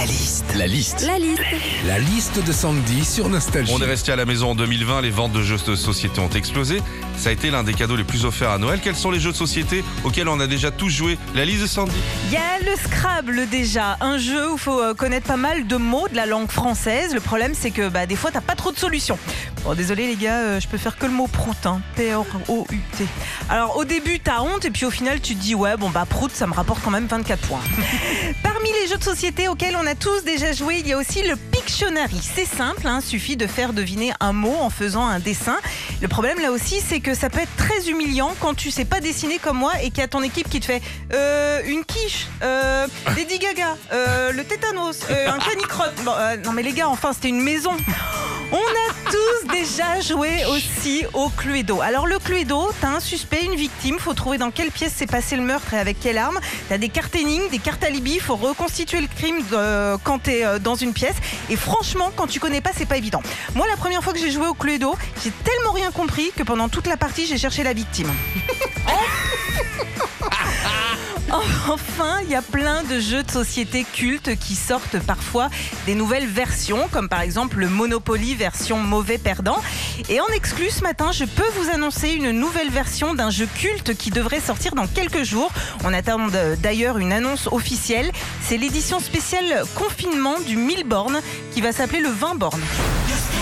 La liste. La liste. La liste. La liste de Sandy sur Nostalgie. On est resté à la maison en 2020, les ventes de jeux de société ont explosé. Ça a été l'un des cadeaux les plus offerts à Noël. Quels sont les jeux de société auxquels on a déjà tous joué? La liste de Sandy Il y a le Scrabble déjà, un jeu où il faut euh, connaître pas mal de mots de la langue française. Le problème c'est que bah, des fois t'as pas trop de solutions. Bon désolé les gars, euh, je peux faire que le mot prout, hein. P-R-O-U-T. Alors au début t'as honte et puis au final tu te dis ouais bon bah prout ça me rapporte quand même 24 points. Parmi les jeux de société auxquels on a tous déjà joué, il y a aussi le Pictionary. C'est simple, hein, suffit de faire deviner un mot en faisant un dessin. Le problème là aussi, c'est que ça peut être très humiliant quand tu sais pas dessiner comme moi et qu'il y a ton équipe qui te fait euh, une quiche, euh, Lady Gaga, euh, le tétanos, euh, un canicrotte. Non mais les gars, enfin c'était une maison. On a tous déjà joué aussi au Cluedo. Alors le Cluedo, t'as un suspect, une victime, faut trouver dans quelle pièce s'est passé le meurtre et avec quelle arme. T'as des cartes énigmes, des cartes alibi, faut reconstituer le crime quand t'es dans une pièce. Et franchement, quand tu connais pas, c'est pas évident. Moi, la première fois que j'ai joué au Cluedo, j'ai tellement rien compris que pendant toute la partie, j'ai cherché la victime. Enfin, il y a plein de jeux de société cultes qui sortent parfois des nouvelles versions, comme par exemple le Monopoly version mauvais perdant. Et en exclu ce matin, je peux vous annoncer une nouvelle version d'un jeu culte qui devrait sortir dans quelques jours. On attend d'ailleurs une annonce officielle. C'est l'édition spéciale confinement du 1000 bornes qui va s'appeler le 20 bornes.